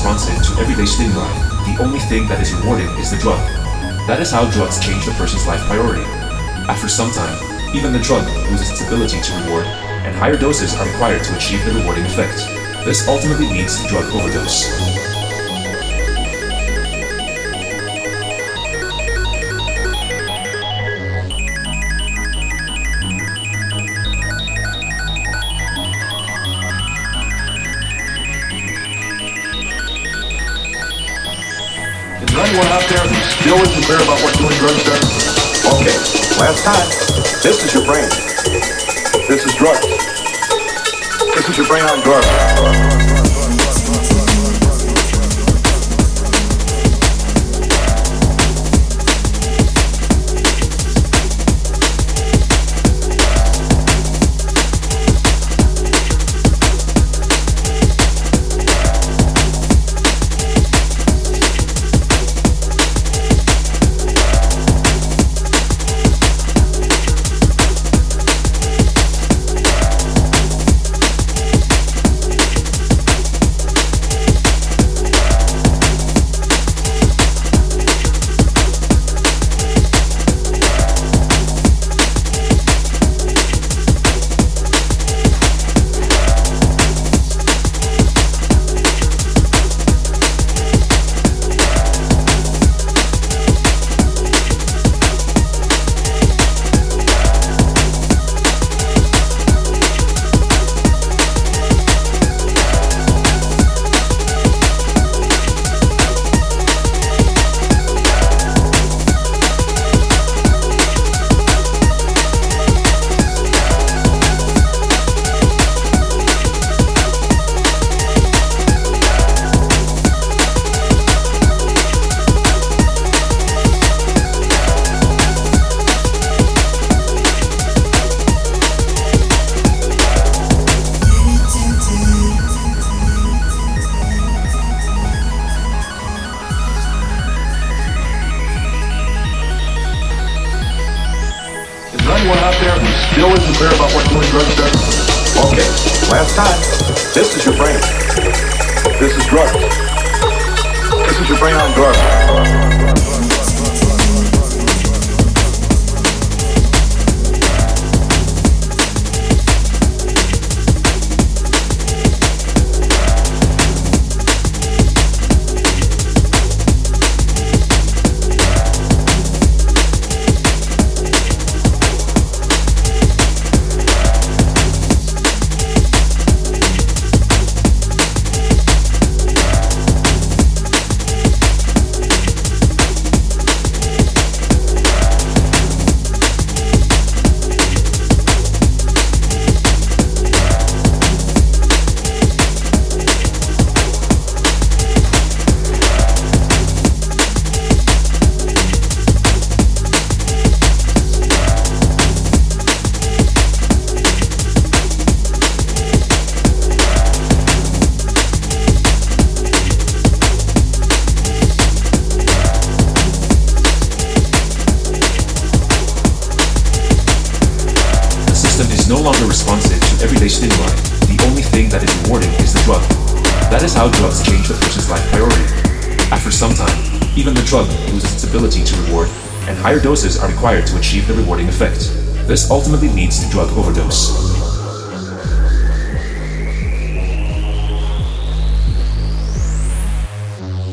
stimuli, the only thing that is rewarding is the drug. That is how drugs change the person's life priority. After some time, even the drug loses its ability to reward, and higher doses are required to achieve the rewarding effect. This ultimately leads to drug overdose. Anyone out there who still isn't clear about what doing drugs does? Okay, last time. This is your brain. This is drugs. This is your brain on drugs. There who still isn't clear about what doing drugs does? Okay, last time. This is your brain. This is drugs. This is your brain on drugs. No longer responsive to everyday stimuli. The only thing that is rewarding is the drug. That is how drugs change the person's life priority. After some time, even the drug loses its ability to reward, and higher doses are required to achieve the rewarding effect. This ultimately leads to drug overdose.